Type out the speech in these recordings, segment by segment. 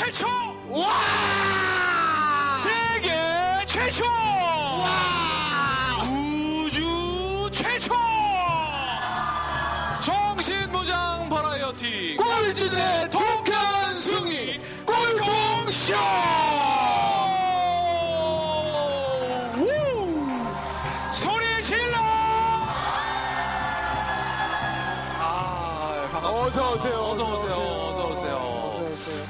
최초 와! 세계 최초 우주 최초 정신무장 버라이어티 꼴찌들의 독한 승리 꼴통쇼! 우! 소리 질러! 아, 반갑습니다. 어서 오세요. 어서 오세요. 어서 오세요. 어서 오세요.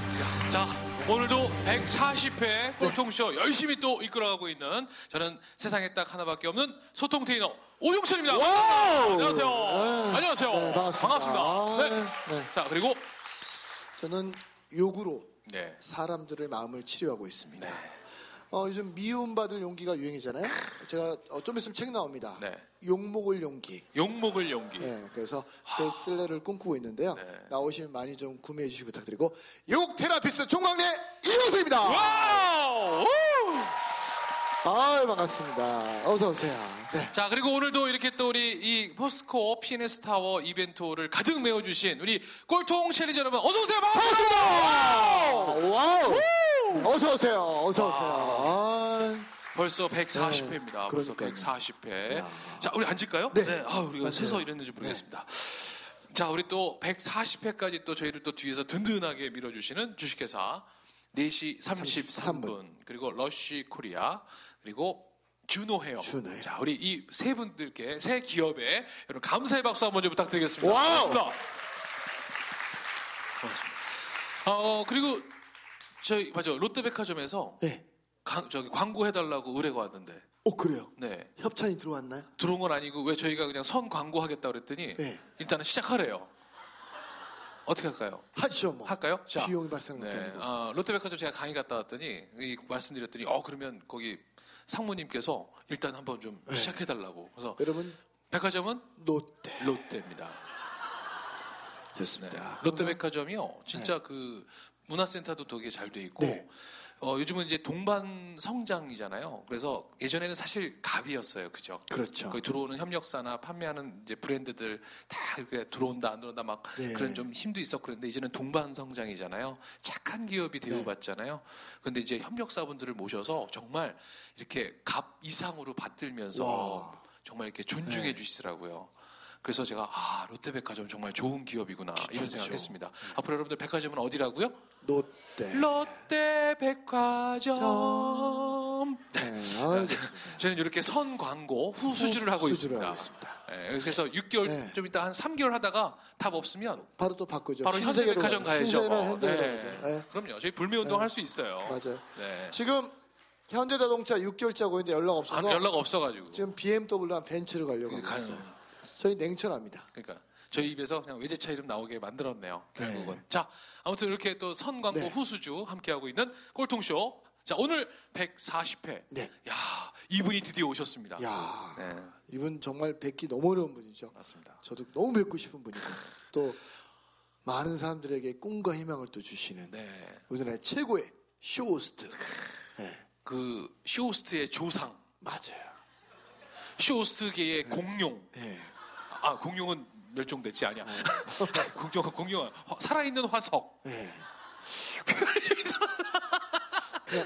자, 오늘도 140회 꼴통쇼 열심히 또 이끌어가고 있는 저는 세상에 딱 하나밖에 없는 소통 테이너 오종철입니다. 와우! 안녕하세요. 네. 안녕하세요. 네, 반갑습니다. 아, 네. 네. 자, 그리고 저는 욕으로 네. 사람들의 마음을 치료하고 있습니다. 네. 어, 요즘 미움받을 용기가 유행이잖아요. 제가 어, 좀 있으면 책 나옵니다. 네. 욕먹을 용기. 욕먹을 용기. 네, 그래서 베스트셀러를 꿈꾸고 있는데요. 네. 나오시면 많이 좀 구매해 주시기 부탁드리고 욕 therapist 종광래 이호수입니다. 와우! 우! 아 반갑습니다. 어서 오세요. 네. 자, 그리고 오늘도 이렇게 또 우리 이 포스코 P&S 타워 이벤트를 가득 메워주신 우리 꼴통 challenger 여러분, 어서 오세요! 반갑습니다! 와우. 어서 오세요. 어서 오세요. 아, 벌써 140회입니다. 네, 벌써 그러니까요. 140회. 야. 자, 우리 앉을까요? 네. 아, 우리가 맞아요. 서서 이랬는지 모르겠습니다. 자, 우리 또 140회까지 또 저희를 또 뒤에서 든든하게 밀어주시는 주식회사 4시 33분, 33분. 그리고 러쉬 코리아, 그리고 주노 헤어. 헤어. 자, 우리 이 세 분들께, 세 기업에 여러분 감사의 박수 한번 좀 부탁드리겠습니다. 와우. 고맙습니다. 고맙습니다. 어, 그리고 저희, 맞아, 롯데백화점에서 네. 강- 저기 광고 해달라고 의뢰가 왔는데, 어 그래요. 네. 협찬이 들어왔나요? 들어온 건 아니고 왜 저희가 그냥 선 광고 하겠다 그랬더니 네. 일단은 시작하래요. 어떻게 할까요? 하죠 뭐. 할까요? 자, 비용이 발생은 네. 되는 거. 아, 롯데백화점 제가 강의 갔다 왔더니 이 말씀드렸더니 어 그러면 거기 상무님께서 일단 한번 좀 네. 시작해달라고. 그래서 여러분 백화점은 롯데 롯데입니다. 네. 좋습니다. 롯데백화점이요. 진짜 그 문화센터도 되게 잘 돼 있고 네. 어, 요즘은 이제 동반 성장이잖아요. 그래서 예전에는 사실 갑이었어요. 그죠? 그렇죠. 거기 들어오는 협력사나 판매하는 이제 브랜드들 다 이렇게 들어온다 안 들어온다 막 네. 그런 좀 힘도 있었고 그런데 이제는 동반 성장이잖아요. 착한 기업이 네. 대우받잖아요. 그런데 이제 협력사분들을 모셔서 정말 이렇게 갑 이상으로 받들면서 와. 정말 이렇게 존중해 네. 주시더라고요. 그래서 제가 아 롯데백화점 정말 좋은 기업이구나 이런 생각했습니다. 앞으로 여러분들 백화점은 어디라고요? 롯데. 롯데백화점. 네. 아, 좋습니다. 저는 이렇게 선 광고 후 수주를 하고 후수주를 있습니다. 하고 있습니다. 예, 그래서 6개월 네. 좀 이따 한 3개월 하다가 답 없으면 바로 또 바꾸죠. 바로 현대백화점. 가야죠. 어, 네. 네. 그럼요. 저희 불매운동 할 수 있어요. 맞아요. 네. 지금 현대자동차 6개월째 하고 있는데 연락 아, 없어서 연락 없어가지고. 지금 BMW랑 벤츠를 가려고 하고 가요. 있어요. 저희 냉철합니다. 그러니까 저희 입에서 그냥 외제차 이름 나오게 만들었네요. 결국은. 네. 자, 아무튼 이렇게 또 선광고 네. 후수주 함께하고 있는 꼴통쇼. 자, 오늘 140회. 네. 야, 이분이 드디어 오셨습니다. 야 네. 이분 정말 뵙기 너무 어려운 분이죠. 맞습니다. 저도 너무 뵙고 싶은 분이고 또 많은 사람들에게 꿈과 희망을 또 주시는 네. 우리나라의 최고의 쇼호스트. 네, 그 쇼호스트의 조상. 맞아요. 쇼호스트계의 공룡. 네. 아, 공룡은 멸종됐지 아니야. 공룡은 공룡은 화- 살아있는 화석. 네. 그냥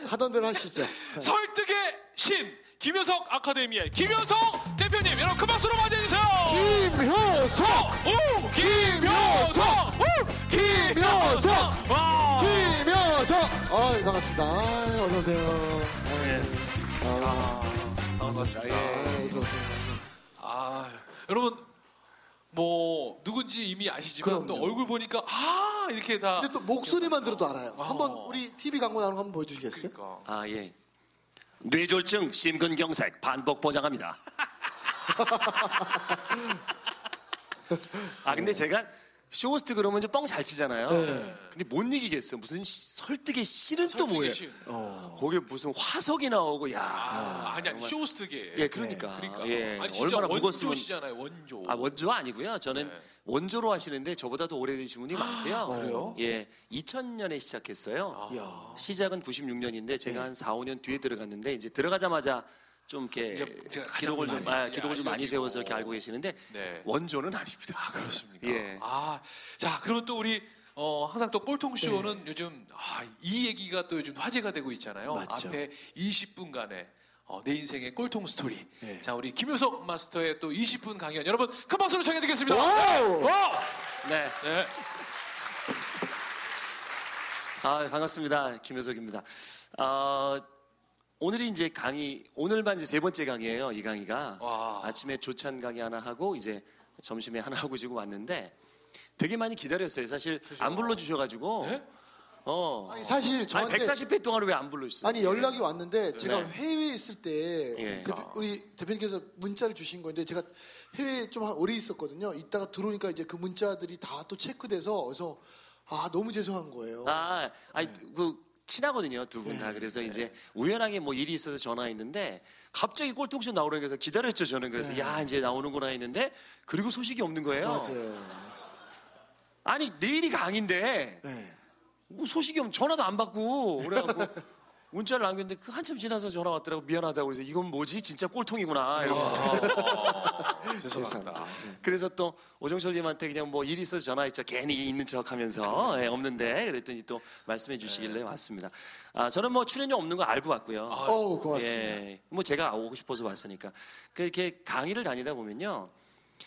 하던 대로 하시죠. 네. 설득의 신 김효석 아카데미의 김효석 대표님 여러분 큰 박수로 맞이해주세요. 김효석! 오 김효석 오 김효석! 와 김효석! 아 반갑습니다. 아, 어서오세요. 아, 반갑습니다. 아, 어서 오세요. 아 여러분 뭐 누군지 이미 아시지만 또 그럼요. 얼굴 보니까 아 이렇게 다 근데 또 목소리만 들어도 알아요. 어. 한번 우리 TV 광고 나오는 거 한번 보여주시겠어요? 그러니까 아, 예. 뇌졸중 심근경색 반복 보장합니다. 아, 근데 제가 쇼호스트 그러면 좀 뻥 잘 치잖아요. 근데 못 이기겠어. 무슨 시- 설득의 신은 또 설득의 뭐예요? 신. 거기에 무슨 화석이 나오고, 야. 아, 아니 아니 쇼호스트계 예, 그러니까. 그러니까 예, 아니 얼마나 무겁으면. 원조시잖아요 원조 아, 원조 아니고요. 저는 네. 원조로 하시는데 저보다도 오래되신 분이 많고요. 그래요? 예, 2000년에 시작했어요. 이야. 시작은 96년인데 제가 한 4, 5년 뒤에 들어갔는데 이제 들어가자마자 좀 이렇게 가장 기록을 좀 많이 아, 기록을 좀 많이. 세워서 이렇게 알고 계시는데 네. 원조는 아닙니다. 아, 그렇습니까? 예. 아, 자, 그러면 또 우리 어, 항상 또 꼴통 쇼는 요즘 아, 이 얘기가 또 요즘 화제가 되고 있잖아요. 맞죠. 앞에 20분간의 어, 내 인생의 꼴통 스토리. 네. 자, 우리 김효석 마스터의 또 20분 강연. 여러분, 큰 박수로 청해 드리겠습니다. 와우! 네. 네. 아, 반갑습니다. 김효석입니다. 어, 오늘이 이제 강의, 오늘만 이제 세 번째 강의예요. 이 강의가. 와. 아침에 조찬 강의 하나 하고 이제 점심에 하나 하고 지금 왔는데 되게 많이 기다렸어요. 사실 안 불러주셔가지고. 네? 어. 아니, 사실 아니, 저한테 140회 동안을 왜 안 불러주셨어요? 아니 연락이 왔는데 제가 네. 해외에 있을 때 예. 대표- 우리 대표님께서 문자를 주신 건데 제가 해외에 좀 오래 있었거든요. 이따가 들어오니까 이제 그 문자들이 다 또 체크돼서 그래서 아 너무 죄송한 거예요. 아, 아니 그 친하거든요 두 분 다. 그래서 이제 우연하게 뭐 일이 있어서 전화했는데 갑자기 꼴통쇼 나오라고 해서 기다렸죠 저는. 그래서 야 이제 나오는구나 했는데 그리고 소식이 없는 거예요. 맞아요. 아니 내일이 강인데 네. 뭐 소식이 없 전화도 안 받고 그래갖고 문자를 남겼는데 그 한참 지나서 전화 왔더라고 미안하다고 그래서 이건 뭐지 진짜 꼴통이구나 이러고 죄송합니다. 그래서 또 오정철님한테 그냥 뭐 일 있어서 전화했죠. 괜히 있는 척하면서 예, 없는데 그랬더니 또 말씀해 주시길래 왔습니다. 아 저는 뭐 출연료 없는 거 알고 왔고요. 어우 고맙습니다. 예, 뭐 제가 오고 싶어서 왔으니까 그렇게 강의를 다니다 보면요.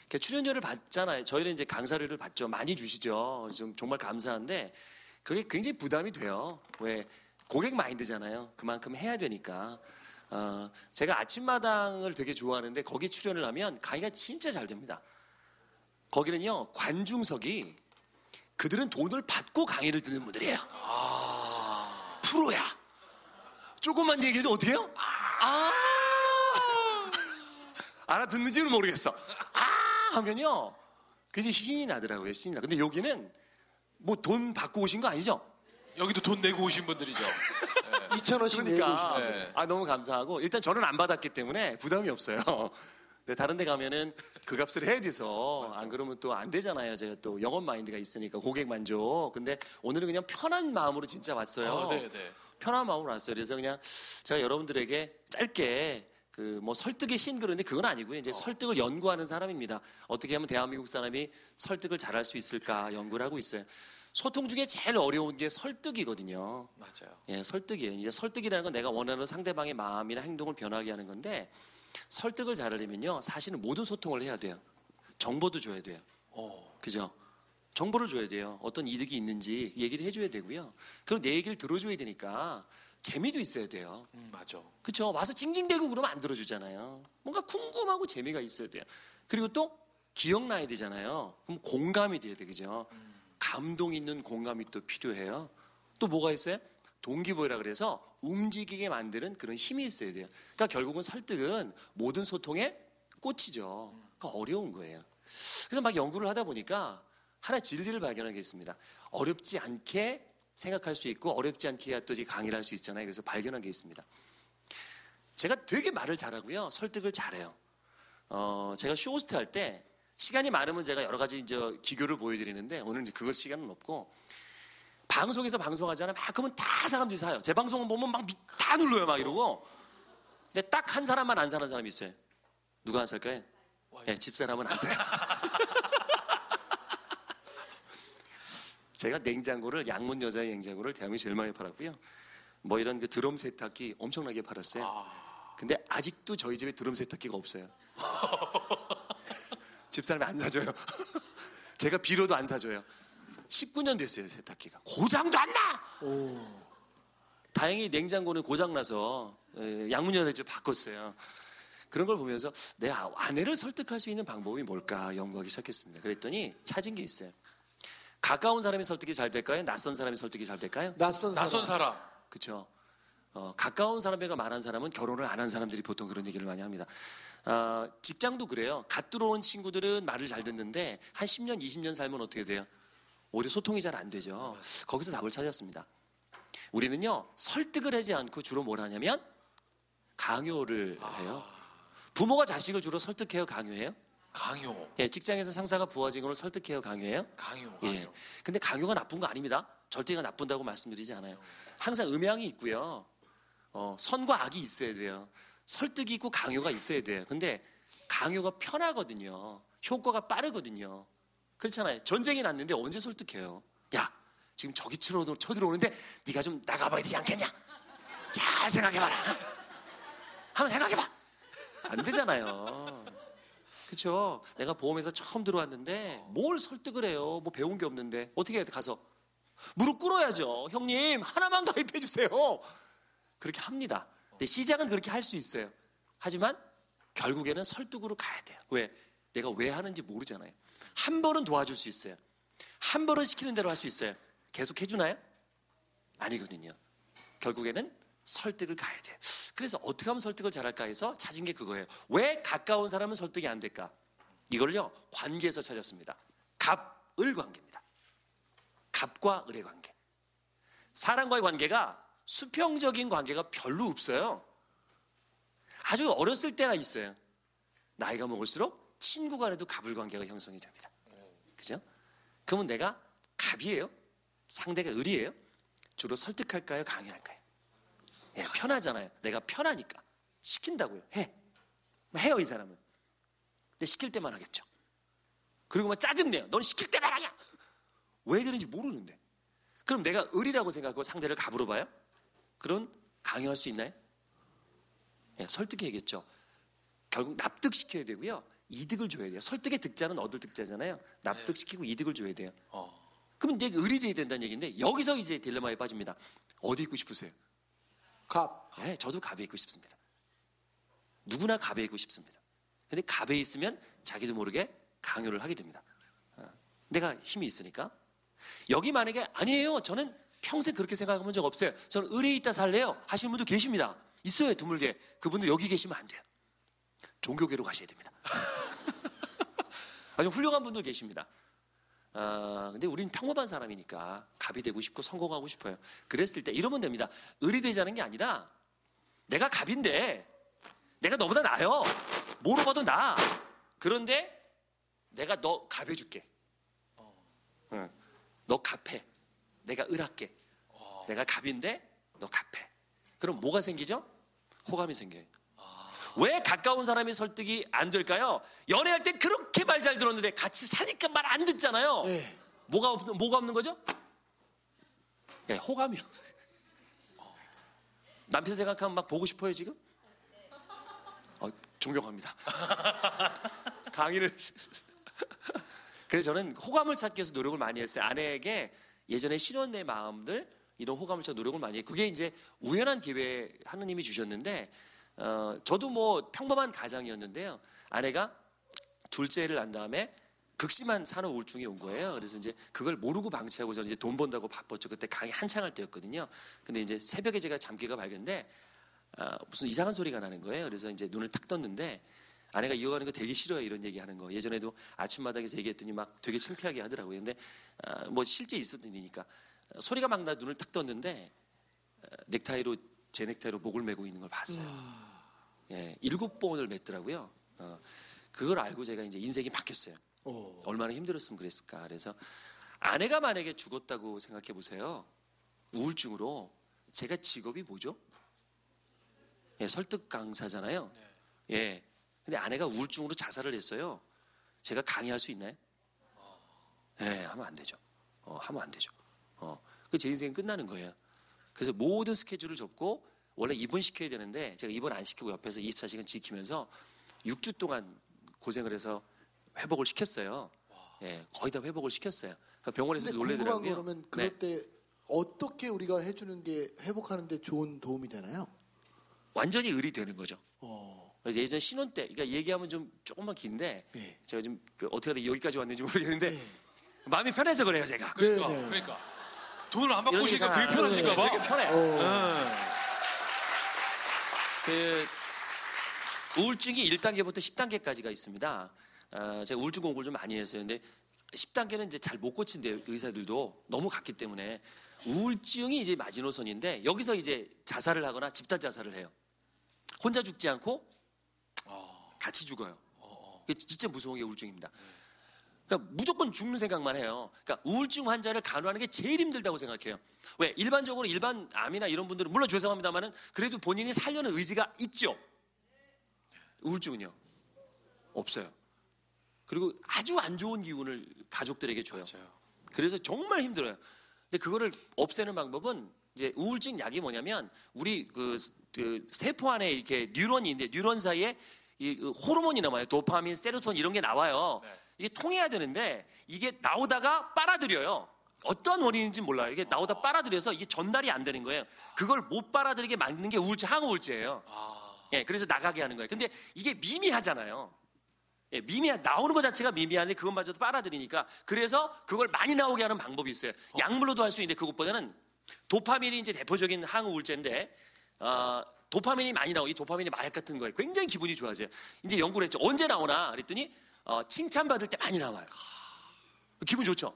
이렇게 출연료를 받잖아요. 저희는 이제 강사료를 받죠. 많이 주시죠. 좀 정말 감사한데 그게 굉장히 부담이 돼요. 왜 고객 마인드잖아요. 그만큼 해야 되니까. 어, 제가 아침마당을 되게 좋아하는데 거기 출연을 하면 강의가 진짜 잘 됩니다. 거기는요 관중석이 그들은 돈을 받고 강의를 듣는 분들이에요. 프로야. 조금만 얘기해도 어떻게 해요? 아. 알아듣는지는 모르겠어. 아 하면요. 굉장히 신이 나더라고요. 신이 나. 근데 여기는 뭐 돈 받고 오신 거 아니죠? 여기도 돈 내고 오신 분들이죠. 2천 원씩 내고 그러니까 오시면 네. 아 너무 감사하고 일단 저는 안 받았기 때문에 부담이 없어요. 근데 다른 데 가면은 그 값을 해야 돼서 안 그러면 또 안 되잖아요. 제가 또 영업 마인드가 있으니까 고객 만족. 근데 오늘은 그냥 편한 마음으로 진짜 왔어요. 어, 네, 네. 편한 마음으로 왔어요. 그래서 그냥 제가 여러분들에게 짧게 그 뭐 설득의 신 그런데 그건 아니고요. 이제 설득을 연구하는 사람입니다. 어떻게 하면 대한민국 사람이 설득을 잘할 수 있을까 연구를 하고 있어요. 소통 중에 제일 어려운 게 설득이거든요. 맞아요. 예, 설득이에요. 이제 설득이라는 건 내가 원하는 상대방의 마음이나 행동을 변하게 하는 건데 설득을 잘하려면요. 사실은 모든 소통을 해야 돼요. 정보도 줘야 돼요. 어. 그죠? 정보를 줘야 돼요. 어떤 이득이 있는지 얘기를 해줘야 되고요. 그리고 내 얘기를 들어줘야 되니까 재미도 있어야 돼요. 음, 맞아. 그쵸? 와서 찡찡대고 그러면 안 들어주잖아요. 뭔가 궁금하고 재미가 있어야 돼요. 그리고 또 기억나야 되잖아요. 그럼 공감이 돼야 돼, 그죠? 감동 있는 공감이 또 필요해요. 또 뭐가 있어요? 동기부여라 그래서 움직이게 만드는 그런 힘이 있어야 돼요. 그러니까 결국은 설득은 모든 소통의 꽃이죠. 그러니까 어려운 거예요. 그래서 막 연구를 하다 보니까 하나 진리를 발견하게 됐습니다. 어렵지 않게 생각할 수 있고 어렵지 않게 해야 또 강의를 할 수 있잖아요. 그래서 발견한 게 있습니다. 제가 되게 말을 잘하고요. 설득을 잘해요. 어, 제가 쇼호스트 할 때 시간이 많으면 제가 여러 가지 이제 기교를 보여드리는데 오늘 그걸 시간은 없고 방송에서 방송하잖아요. 막 그러면 다 사람들이 사요. 제 방송을 보면 막 다 눌러요. 막 이러고. 근데 딱 한 사람만 안 사는 사람이 있어요. 누가 안 살까요? 네, 집사람은 안 사요. 제가 냉장고를 양문 여자의 냉장고를 대한민국 제일 많이 팔았고요. 뭐 이런 그 드럼 세탁기 엄청나게 팔았어요. 근데 아직도 저희 집에 드럼 세탁기가 없어요. 집사람이 안 사줘요. 제가 빌어도 안 사줘요. 19년 됐어요 세탁기가 고장도 안 나. 다행히 냉장고는 고장 나서 양문 여자집 바꿨어요. 그런 걸 보면서 내 아- 아내를 설득할 수 있는 방법이 뭘까 연구하기 시작했습니다. 그랬더니 찾은 게 있어요. 가까운 사람이 설득이 잘 될까요? 낯선 사람이 설득이 잘 될까요? 낯선 사람. 낯선 사람. 그렇죠. 어, 가까운 사람보다 말한 사람은 결혼을 안 한 사람들이 보통 그런 얘기를 많이 합니다. 아, 직장도 그래요. 갓 들어온 친구들은 말을 잘 듣는데 한 10년, 20년 살면 어떻게 돼요? 오히려 소통이 잘 안 되죠. 거기서 답을 찾았습니다. 우리는요 설득을 하지 않고 주로 뭘 하냐면 강요를 해요. 부모가 자식을 주로 설득해요, 강요해요? 강요. 예, 직장에서 상사가 부하 직원을 설득해요, 강요해요? 강요. 강요. 예. 근데 강요가 나쁜 거 아닙니다. 절대 가 나쁜다고 말씀드리지 않아요. 항상 음양이 있고요. 어, 선과 악이 있어야 돼요. 설득이 있고 강요가 있어야 돼요. 근데 강요가 편하거든요. 효과가 빠르거든요. 그렇잖아요. 전쟁이 났는데 언제 설득해요? 야, 지금 저기 쳐 쳐들어오는데 네가 좀 나가봐야 되지 않겠냐? 잘 생각해봐라. 한번 생각해봐. 안 되잖아요. 그렇죠? 내가 보험회사 처음 들어왔는데 뭘 설득을 해요? 뭐 배운 게 없는데 어떻게 해야 돼? 가서 무릎 꿇어야죠. 형님 하나만 가입해 주세요. 그렇게 합니다. 근데 시작은 그렇게 할 수 있어요. 하지만 결국에는 설득으로 가야 돼요. 왜? 내가 왜 하는지 모르잖아요. 한 번은 도와줄 수 있어요. 한 번은 시키는 대로 할 수 있어요. 계속 해주나요? 아니거든요. 결국에는 설득을 가야 돼요. 그래서 어떻게 하면 설득을 잘할까 해서 찾은 게 그거예요. 왜 가까운 사람은 설득이 안 될까? 이걸요, 관계에서 찾았습니다. 갑을 관계입니다. 갑과 을의 관계. 사람과의 관계가 수평적인 관계가 별로 없어요. 아주 어렸을 때나 있어요. 나이가 먹을수록 친구 간에도 갑을 관계가 형성이 됩니다. 그죠? 그러면 내가 갑이에요? 상대가 을이에요? 주로 설득할까요? 강요할까요? 예, 편하잖아요. 내가 편하니까. 시킨다고요. 해. 뭐 해요, 이 사람은. 근데 시킬 때만 하겠죠. 그리고 막 짜증내요. 넌 시킬 때만 하냐? 왜 그런지 모르는데. 그럼 내가 을이라고 생각하고 상대를 갑으로 봐요? 그런 강요할 수 있나요? 예, 설득해야겠죠. 결국 납득시켜야 되고요. 이득을 줘야 돼요. 설득의 득자는 얻을 득자잖아요. 납득시키고 이득을 줘야 돼요. 어. 그러면 이제 을이 돼야 된다는 얘기인데 여기서 이제 딜레마에 빠집니다. 어디 있고 싶으세요? 갑. 네, 저도 갑에 있고 싶습니다. 누구나 갑에 있고 싶습니다. 근데 갑에 있으면 자기도 모르게 강요를 하게 됩니다. 어, 내가 힘이 있으니까. 여기 만약에 아니에요. 저는 평생 그렇게 생각해본 적 없어요. 저는 을에 있다 살래요. 하시는 분도 계십니다. 있어요, 드물게. 그분들 여기 계시면 안 돼요. 종교계로 가셔야 됩니다. 아주 훌륭한 분들 계십니다. 아, 근데 우리는 평범한 사람이니까 갑이 되고 싶고 성공하고 싶어요. 그랬을 때 이러면 됩니다. 을이 되자는 게 아니라 내가 갑인데 내가 너보다 나아요. 뭐로 봐도 나. 그런데 내가 너 갑해줄게. 응. 너 갑해. 내가 을할게. 내가 갑인데 너 갑해. 그럼 뭐가 생기죠? 호감이 생겨요. 왜 가까운 사람이 설득이 안 될까요? 연애할 때 그렇게 말 잘 들었는데 같이 사니까 말 안 듣잖아요. 네. 뭐가 없는 뭐가 없는 거죠? 예, 호감이요. 남편 생각하면 막 보고 싶어요 지금? 어, 존경합니다. 강의를. 그래서 저는 호감을 찾기 위해서 노력을 많이 했어요. 아내에게 예전에 실현 내 마음들 이런 호감을 찾아 노력을 많이 해요. 그게 이제 우연한 기회 하느님이 주셨는데 어, 저도 뭐 평범한 가장이었는데요. 아내가 둘째를 낳은 다음에 극심한 산후 우울증이 온 거예요. 그래서 이제 그걸 모르고 방치하고 저는 이제 돈 번다고 바빴죠. 그때 강의 한창 할 때였거든요. 근데 이제 새벽에 제가 잠기가 밝은데 아, 무슨 이상한 소리가 나는 거예요. 그래서 이제 눈을 탁 떴는데 아내가 이어가는 거 되게 싫어요. 이런 얘기 하는 거. 예전에도 아침마당에서 얘기했더니 막 되게 창피하게 하더라고요. 근데 아, 뭐 실제 있었던 일이니까 소리가 막 나 눈을 탁 떴는데 아, 넥타이로 제 넥타이로 목을 메고 있는 걸 봤어요. 예, 일곱 번을 맸더라고요. 어, 그걸 알고 제가 이제 인생이 바뀌었어요. 오. 얼마나 힘들었으면 그랬을까. 그래서 아내가 만약에 죽었다고 생각해 보세요. 우울증으로 제가 직업이 뭐죠? 예, 설득 강사잖아요. 예. 근데 아내가 우울증으로 자살을 했어요. 제가 강의할 수 있나요? 예, 하면 안 되죠. 어, 하면 안 되죠. 어, 그제 인생은 끝나는 거예요. 그래서 모든 스케줄을 접고 원래 입원 시켜야 되는데 제가 입원 안 시키고 옆에서 24시간 지키면서 6주 동안 고생을 해서 회복을 시켰어요. 예, 거의 다 회복을 시켰어요. 그러니까 병원에서 놀래더라고요. 그러면 네. 그럴 때 어떻게 우리가 해주는 게 회복하는데 좋은 도움이 되나요? 완전히 을이 되는 거죠. 어. 그래서 예전 신혼 때, 그러니까 얘기하면 좀 조금만 긴데 네. 제가 좀 그 어떻게 하다 여기까지 왔는지 모르겠는데 네. 마음이 편해서 그래요, 제가. 그러니까, 네, 네. 그러니까 돈을 안 받고 오시니까 되게 편하신가 봐. 되게 편해. 어. 응. 그 우울증이 1단계부터 10단계까지가 있습니다. 아, 제가 우울증 공부를 좀 많이 했어요. 근데 10단계는 이제 잘 못 고친대요. 의사들도 너무 갔기 때문에 우울증이 이제 마지노선인데 여기서 이제 자살을 하거나 집단 자살을 해요. 혼자 죽지 않고 같이 죽어요. 그게 진짜 무서운 게 우울증입니다. 그러니까 무조건 죽는 생각만 해요. 그러니까 우울증 환자를 간호하는 게 제일 힘들다고 생각해요. 왜? 일반적으로 일반 암이나 이런 분들은 물론 죄송합니다만은 그래도 본인이 살려는 의지가 있죠. 우울증은요 없어요. 그리고 아주 안 좋은 기운을 가족들에게 줘요. 맞아요. 그래서 정말 힘들어요. 근데 그거를 없애는 방법은 이제 우울증 약이 뭐냐면 우리 그, 그 세포 안에 이렇게 뉴런이 있는데 뉴런 사이에 이그 호르몬이 나와요. 도파민, 세로토닌 이런 게 나와요. 네. 이게 통해야 되는데 이게 나오다가 빨아들여요. 어떤 원인인지 몰라요. 이게 나오다 빨아들여서 이게 전달이 안 되는 거예요. 그걸 못 빨아들이게 만드는 게 우울증, 항우울제예요. 아, 예, 그래서 나가게 하는 거예요. 근데 이게 미미하잖아요. 예, 미미한 나오는 것 자체가 미미한데 그것마저도 빨아들이니까 그래서 그걸 많이 나오게 하는 방법이 있어요. 약물로도 할 수 있는데 그것보다는 도파민이 이제 대표적인 항우울제인데 어, 도파민이 많이 나오고 이 도파민이 마약 같은 거예요. 굉장히 기분이 좋아져요. 이제 연구를 했죠. 언제 나오나 그랬더니 어, 칭찬받을 때 많이 나와요. 기분 좋죠.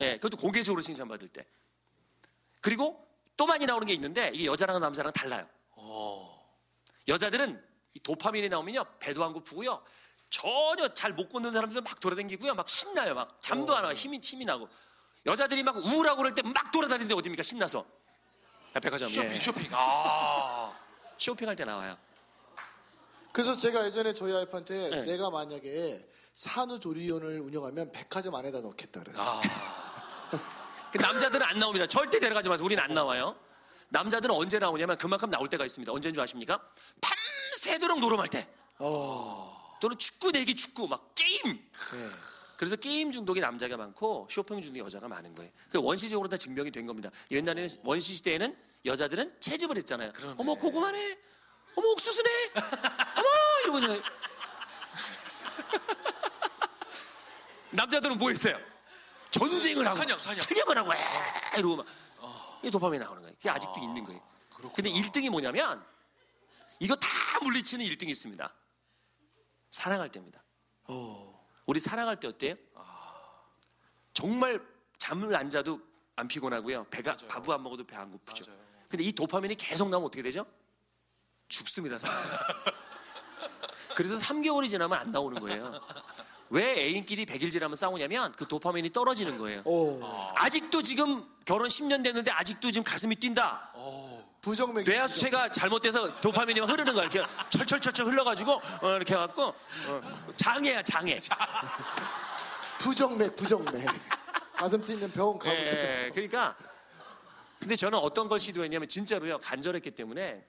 예, 그것도 공개적으로 칭찬받을 때. 그리고 또 많이 나오는 게 있는데 이게 여자랑 남자랑 달라요. 어, 여자들은 이 도파민이 나오면요 배도 안 고프고요 전혀 잘 못 걷는 사람들도 막 돌아다니고요 막 신나요 막 잠도 안 와요 힘이 침이 나고 여자들이 막 우울하고 그럴 때 막 돌아다니는데 어딥니까 신나서 아, 백화점 쇼핑, 예. 쇼핑. 아, 쇼핑할 때 나와요 그래서 제가 예전에 저희 와이프한테 네. 내가 만약에 산후조리원을 운영하면 백화점 안에다 넣겠다 그랬어. 그 남자들은 안 나옵니다 절대 데려가지 마세요 우리는 안 나와요 남자들은 언제 나오냐면 그만큼 나올 때가 있습니다 언제인 줄 아십니까 밤새도록 노름할 때 어. 또는 축구 내기 축구 막 게임 네. 그래서 게임 중독이 남자가 많고 쇼핑 중독이 여자가 많은 거예요. 그 원시적으로 다 증명이 된 겁니다. 옛날에는 원시 시대에는 여자들은 채집을 했잖아요. 어머 고구마네, 어머 옥수수네, 어머 이러고서 남자들은 뭐 했어요? 전쟁을 하고 사냥, 사냥. 사냥을 하고 에 이러고 막이 도파민이 나오는 거예요. 그게 아직도 있는 거예요. 근데 1등이 뭐냐면 이거 다 물리치는 1등이 있습니다. 사랑할 때입니다. 어. 우리 사랑할 때 어때요? 정말 잠을 안 자도 안 피곤하고요. 배가 맞아요. 밥을 안 먹어도 배 안 고프죠. 맞아요. 근데 이 도파민이 계속 나오면 어떻게 되죠? 죽습니다, 사람. 그래서 3개월이 지나면 안 나오는 거예요. 왜 애인끼리 100일 지나면 싸우냐면 그 도파민이 떨어지는 거예요. 어. 아직도 지금 결혼 10년 됐는데 아직도 지금 가슴이 뛴다. 어, 부정맥. 뇌하수체가 잘못돼서 도파민이 막 흐르는 거야. 이렇게 철철철철 흘러가지고 어, 이렇게 해갖고 어, 장애야 장애. 부정맥, 부정맥. 가슴 뛰는 병원 가고 싶어. 예, 그러니까 근데 저는 어떤 걸 시도했냐면 진짜로요 간절했기 때문에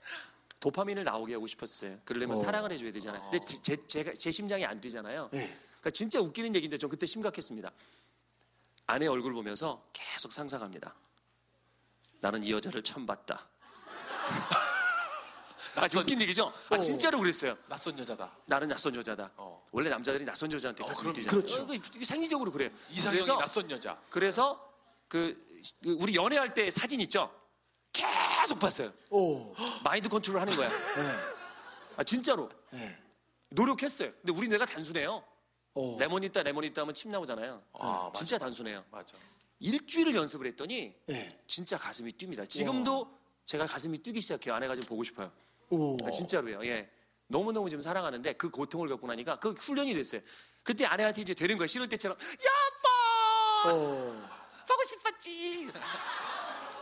도파민을 나오게 하고 싶었어요. 그러려면 어. 사랑을 해줘야 되잖아요. 근데 제, 제가, 제 심장이 안 뛰잖아요. 네. 그러니까 진짜 웃기는 얘기인데 전 그때 심각했습니다. 아내 얼굴 보면서 계속 상상합니다. 나는 이 여자를 처음 봤다. 아, 웃긴 얘기죠? 아, 진짜로 그랬어요. 낯선 여자다. 나는 낯선 여자다. 어. 원래 남자들이 낯선 여자한테 가슴이 그럼- 뛰잖아요. 그렇죠. 어, 이거 생리적으로 그래요. 이상형이 그래서 낯선 여자. 그래서 그 우리 연애할 때 사진 있죠? 계속 봤어요. 오. 마인드 컨트롤 하는 거야. 아 진짜로 네. 노력했어요. 근데 우리 뇌가 단순해요. 어. 레몬 있다 레몬 있다 하면 침 나오잖아요. 아, 맞아. 진짜 단순해요. 맞아. 일주일을 연습을 했더니 네. 진짜 가슴이 뜁니다. 지금도 제가 가슴이 뛰기 시작해요. 아내가 지금 보고 싶어요. 오. 아, 진짜로요. 예. 너무너무 지금 사랑하는데 그 고통을 겪고 나니까 그 훈련이 됐어요. 그때 아내한테 이제 되는 거예요. 싫을 때처럼 어. 보고 싶었지.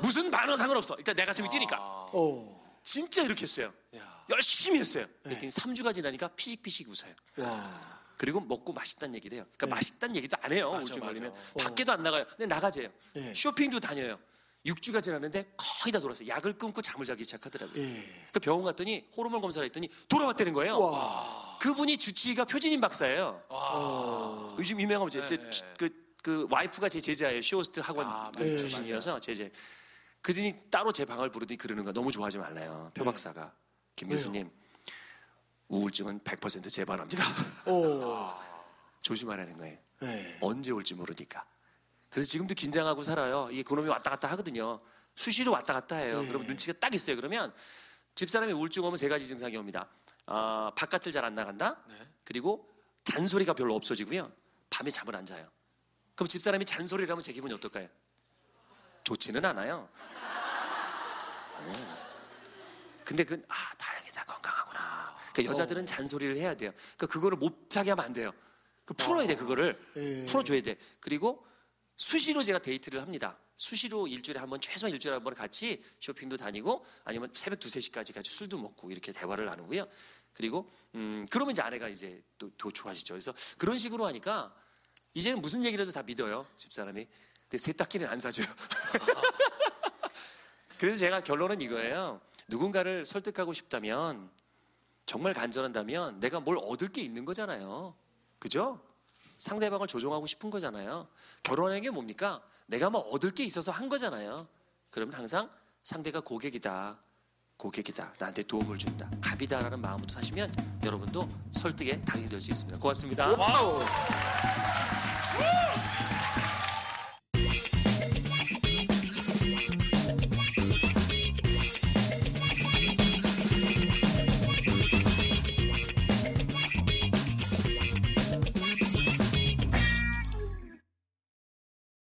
무슨 반응 상관없어. 일단 내 가슴이 뛰니까. 아, 어. 진짜 이렇게 했어요. 야. 열심히 했어요. 네. 그랬더니 3주가 지나니까 피식피식 웃어요. 와. 그리고 먹고 맛있다는 얘기를 해요. 그러니까 네. 맛있다는 얘기도 안 해요. 맞아, 우울증 맞아. 걸리면. 어. 밖에도 안 나가요. 근데 나가재요. 네. 쇼핑도 다녀요. 6주가 지났는데 거의 다 돌았어요. 약을 끊고 잠을 자기 시작하더라고요. 예. 그 병원 갔더니 호르몬 검사를 했더니 돌아왔다는 거예요. 와. 그분이 주치의가 표진인 박사예요. 어. 요즘 유명한 제, 제, 네. 그, 그 와이프가 제 제자예요. 쇼호스트 학원 아, 맞아요. 출신이어서 제제. 그들이 따로 제 방을 부르더니 그러는 거 너무 좋아하지 말라요. 표 박사가 김 왜요? 교수님 우울증은 100% 재발합니다. 오. 조심하라는 거예요. 네. 언제 올지 모르니까. 그래서 지금도 긴장하고 살아요. 이게 그놈이 왔다 갔다 하거든요. 수시로 왔다 갔다 해요. 네. 그러면 눈치가 딱 있어요. 그러면 집사람이 우울증 오면 세 가지 증상이 옵니다. 아, 바깥을 잘 안 나간다. 네. 그리고 잔소리가 별로 없어지고요. 밤에 잠을 안 자요. 그럼 집사람이 잔소리를 하면 제 기분이 어떨까요? 좋지는 않아요. 네. 근데 그, 아, 다행이다. 건강하구나. 그러니까 여자들은 잔소리를 해야 돼요. 그러니까 그거를 못하게 하면 안 돼요. 그 풀어야 돼, 그거를. 예. 풀어줘야 돼. 그리고 수시로 제가 데이트를 합니다. 수시로 일주일에 한 번, 최소한 일주일에 한 번 같이 쇼핑도 다니고 아니면 새벽 두세 시까지 같이 술도 먹고 이렇게 대화를 나누고요. 그리고, 음, 그러면 이제 아내가 이제 또, 더 좋아지죠. 그래서 그런 식으로 하니까 이제는 무슨 얘기를 해도 다 믿어요. 집사람이. 근데 세탁기는 안 사줘요. 그래서 제가 결론은 이거예요. 누군가를 설득하고 싶다면 정말 간절한다면 내가 뭘 얻을 게 있는 거잖아요. 그죠? 상대방을 조종하고 싶은 거잖아요. 결혼하는 게 뭡니까? 내가 뭐 얻을 게 있어서 한 거잖아요. 그러면 항상 상대가 고객이다. 고객이다. 나한테 도움을 준다. 갑이다라는 마음으로 사시면 여러분도 설득에 당이 될 수 있습니다. 고맙습니다. 와우.